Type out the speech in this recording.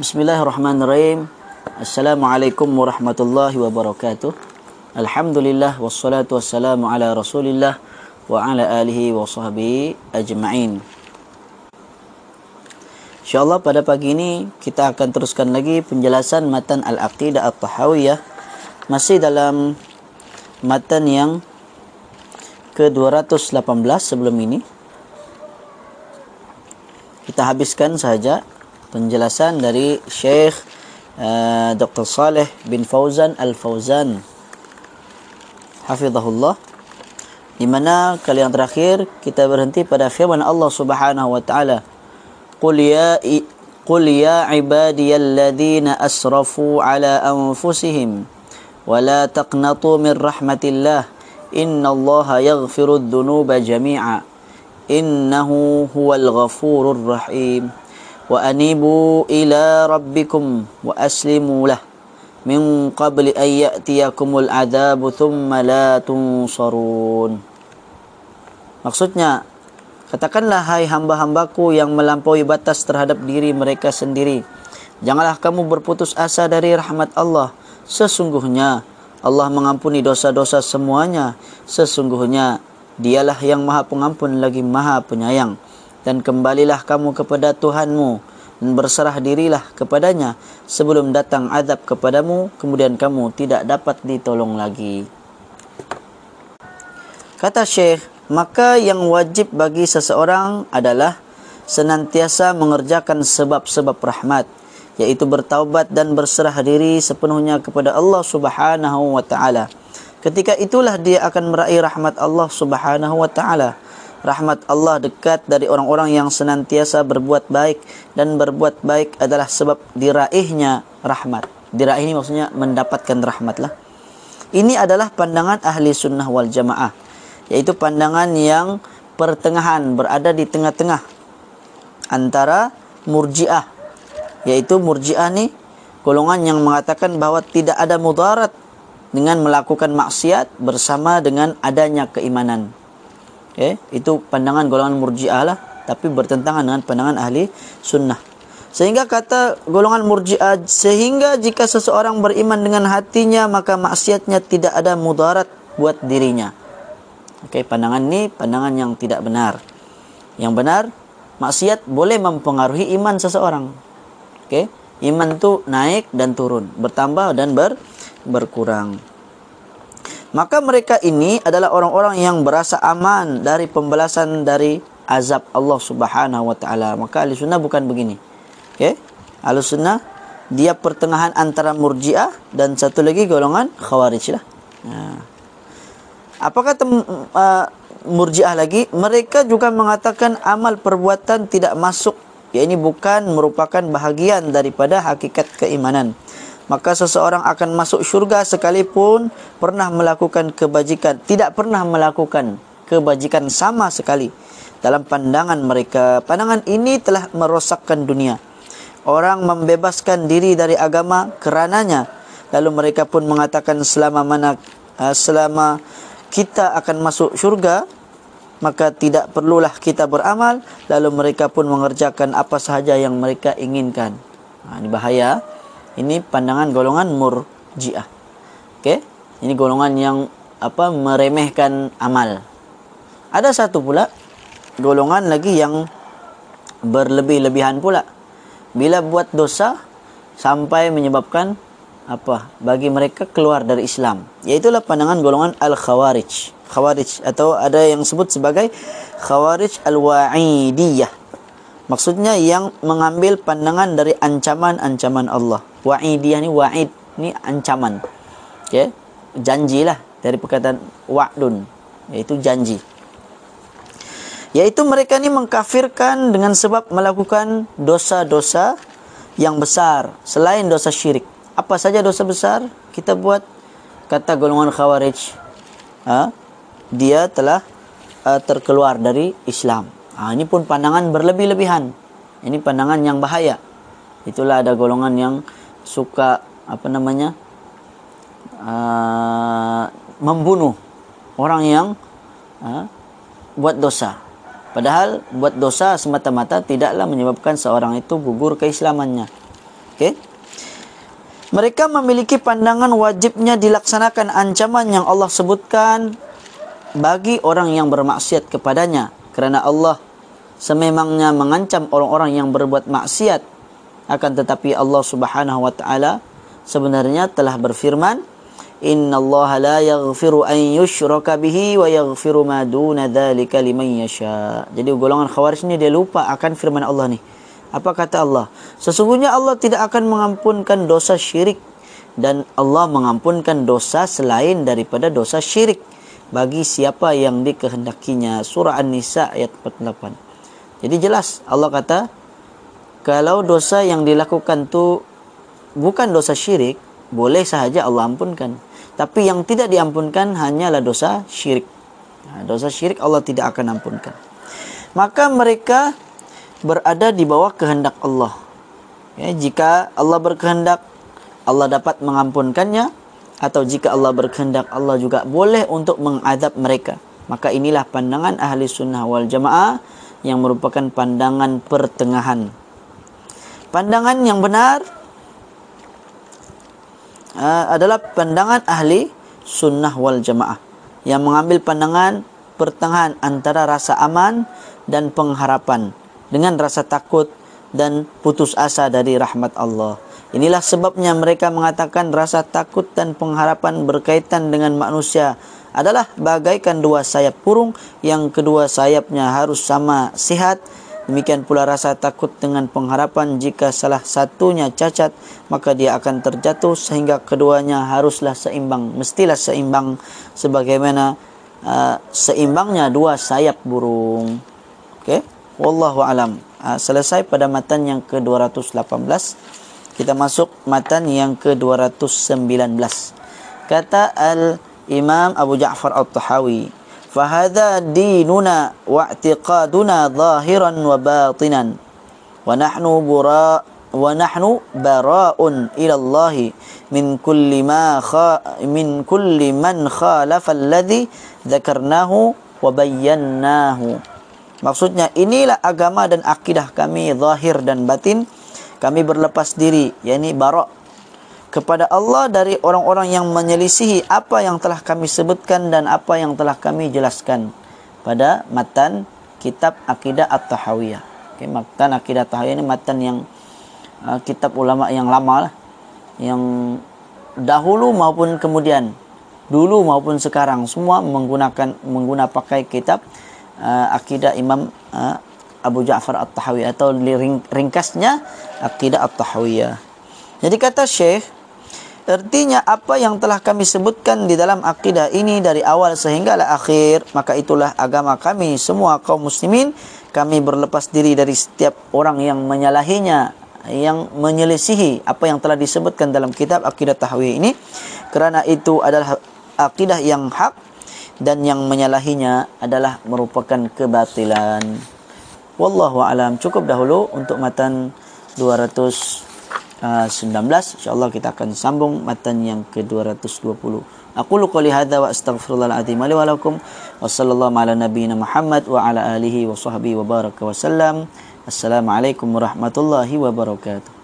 Bismillahirrahmanirrahim. Assalamualaikum warahmatullahi wabarakatuh. Alhamdulillah wassalatu wassalamu ala Rasulillah wa ala alihi wa sahbihi ajma'in. InsyaAllah pada pagi ini kita akan teruskan lagi penjelasan matan Al-Aqidah At-Tahawiyah masih dalam matan yang ke-218 sebelum ini. Kita habiskan saja penjelasan dari Syekh uh, Dr. Saleh bin Fauzan Al-Fauzan. Hafizahullah. Di mana kali yang terakhir kita berhenti pada firman Allah Subhanahu wa taala. Qul ya qul ya ibadiyalladzina asrafu ala anfusihim wa la taqnatu min rahmatillah. Innallaha yaghfirudz dzunuba jami'a. Innahu huwal ghafurur rahim wa anibu ila rabbikum wa aslimu lah min qabli an ya'tiyakumul adabu thumma la tunsarun maksudnya katakanlah hai hamba-hambaku yang melampaui batas terhadap diri mereka sendiri janganlah kamu berputus asa dari rahmat Allah. Sesungguhnya Allah mengampuni dosa-dosa semuanya. Sesungguhnya dialah yang maha pengampun lagi maha penyayang dan kembalilah kamu kepada Tuhanmu. Dan berserah dirilah kepadanya sebelum datang azab kepadamu kemudian kamu tidak dapat ditolong lagi. Kata syekh maka yang wajib bagi seseorang adalah senantiasa mengerjakan sebab-sebab rahmat yaitu bertaubat dan berserah diri sepenuhnya kepada Allah Subhanahu wa taala. Ketika itulah dia akan meraih rahmat Allah Subhanahu wa taala rahmat Allah dekat dari orang-orang yang senantiasa berbuat baik dan berbuat baik adalah sebab diraihnya rahmat. Diraih ini maksudnya mendapatkan rahmat lah. Ini adalah pandangan ahli sunnah wal jamaah. Yaitu pandangan yang pertengahan berada di tengah-tengah antara murjiah. Yaitu murjiah ni golongan yang mengatakan bahawa tidak ada mudarat dengan melakukan maksiat bersama dengan adanya keimanan. Okay? Itu pandangan golongan murjiah lah. Tapi bertentangan dengan pandangan ahli sunnah. Sehingga kata golongan murjiah, sehingga jika seseorang beriman dengan hatinya, maka maksiatnya tidak ada mudarat buat dirinya. Okay, pandangan ini pandangan yang tidak benar. Yang benar, maksiat boleh mempengaruhi iman seseorang. Okay? Iman tu naik dan turun, bertambah dan ber, berkurang. Maka mereka ini adalah orang-orang yang berasa aman dari pembalasan dari azab Allah Subhanahu wa taala. Maka ahli sunnah bukan begini. Okey? Ahli sunnah dia pertengahan antara murjiah dan satu lagi golongan khawarij lah. Ha. Apa kata uh, murjiah lagi? Mereka juga mengatakan amal perbuatan tidak masuk. Ya ini bukan merupakan bahagian daripada hakikat keimanan maka seseorang akan masuk syurga sekalipun pernah melakukan kebajikan tidak pernah melakukan kebajikan sama sekali. Dalam pandangan mereka pandangan ini telah merosakkan dunia. Orang membebaskan diri dari agama kerananya. Lalu mereka pun mengatakan selama mana uh, selama kita akan masuk syurga maka tidak perlulah kita beramal. Lalu mereka pun mengerjakan apa sahaja yang mereka inginkan. Ha, ini bahaya ini pandangan golongan murjiah. Okey? Ini golongan yang apa meremehkan amal. Ada satu pula golongan lagi yang berlebih-lebihan pula. Bila buat dosa sampai menyebabkan apa? Bagi mereka keluar dari Islam. Iaitulah pandangan golongan al-khawarij. Khawarij atau ada yang sebut sebagai khawarij al-wa'idiyah. Maksudnya yang mengambil pandangan dari ancaman-ancaman Allah. Wa'idiyah ni wa'id ni ancaman. Okay? Janjilah dari perkataan wa'dun. Iaitu janji. Iaitu mereka ni mengkafirkan dengan sebab melakukan dosa-dosa yang besar. Selain dosa syirik. Apa saja dosa besar kita buat. Kata golongan khawarij. Ha? Dia telah uh, terkeluar dari Islam. Ha, ini pun pandangan berlebih-lebihan. Ini pandangan yang bahaya. Itulah ada golongan yang suka apa namanya uh, membunuh orang yang uh, buat dosa. Padahal buat dosa semata-mata tidaklah menyebabkan seorang itu gugur keislamannya. Okey. Mereka memiliki pandangan wajibnya dilaksanakan ancaman yang Allah sebutkan bagi orang yang bermaksiat kepadanya kerana Allah sememangnya mengancam orang-orang yang berbuat maksiat akan tetapi Allah Subhanahu wa taala sebenarnya telah berfirman Inna Allah la yaghfiru an yushraka bihi wa yaghfiru ma duna dhalika liman yasha. Jadi golongan khawarij ni dia lupa akan firman Allah ni. Apa kata Allah? Sesungguhnya Allah tidak akan mengampunkan dosa syirik dan Allah mengampunkan dosa selain daripada dosa syirik bagi siapa yang dikehendakinya. Surah An-Nisa ayat 48. Jadi jelas Allah kata kalau dosa yang dilakukan tu bukan dosa syirik, boleh sahaja Allah ampunkan. Tapi yang tidak diampunkan hanyalah dosa syirik. Dosa syirik Allah tidak akan ampunkan. Maka mereka berada di bawah kehendak Allah. Ya, jika Allah berkehendak, Allah dapat mengampunkannya. Atau jika Allah berkehendak, Allah juga boleh untuk mengadab mereka. Maka inilah pandangan ahli sunnah wal jamaah yang merupakan pandangan pertengahan. Pandangan yang benar uh, adalah pandangan ahli sunnah wal jamaah yang mengambil pandangan pertengahan antara rasa aman dan pengharapan dengan rasa takut dan putus asa dari rahmat Allah. Inilah sebabnya mereka mengatakan rasa takut dan pengharapan berkaitan dengan manusia adalah bagaikan dua sayap burung yang kedua sayapnya harus sama sihat. Demikian pula rasa takut dengan pengharapan jika salah satunya cacat maka dia akan terjatuh sehingga keduanya haruslah seimbang. Mestilah seimbang sebagaimana uh, seimbangnya dua sayap burung. Okey wallahu alam uh, selesai pada matan yang ke-218 kita masuk matan yang ke-219 kata al imam Abu Ja'far At-Tahawi fa hadha dinuna wa i'tiqaduna zahiran wa batinan wa nahnu bura wa nahnu bara'un ila Allah min kulli ma kha min kulli man khalafa alladhi dhakarnahu wa bayyanahu Maksudnya inilah agama dan akidah kami zahir dan batin. Kami berlepas diri, yakni barak kepada Allah dari orang-orang yang menyelisihi apa yang telah kami sebutkan dan apa yang telah kami jelaskan pada matan kitab Akidah At-Tahawiyah. Okay, matan Akidah At-Tahawiyah ini matan yang uh, kitab ulama yang lama lah. Yang dahulu maupun kemudian. Dulu maupun sekarang semua menggunakan menggunakan pakai kitab uh, akidah Imam uh, Abu Ja'far At-Tahawi atau ring, ringkasnya akidah At-Tahawiyah. Jadi kata Syekh, artinya apa yang telah kami sebutkan di dalam akidah ini dari awal sehinggalah akhir, maka itulah agama kami semua kaum muslimin. Kami berlepas diri dari setiap orang yang menyalahinya, yang menyelisihi apa yang telah disebutkan dalam kitab akidah Tahawiyah ini. Kerana itu adalah akidah yang hak dan yang menyalahinya adalah merupakan kebatilan. Wallahu alam. Cukup dahulu untuk matan 219. Insyaallah kita akan sambung matan yang ke-220. Aku lu qouli hadza wa astaghfirullahal azim wa lakum wa sallallahu ala nabiyyina Muhammad wa ala alihi wa sahbihi wa baraka wa sallam. Assalamualaikum warahmatullahi wabarakatuh.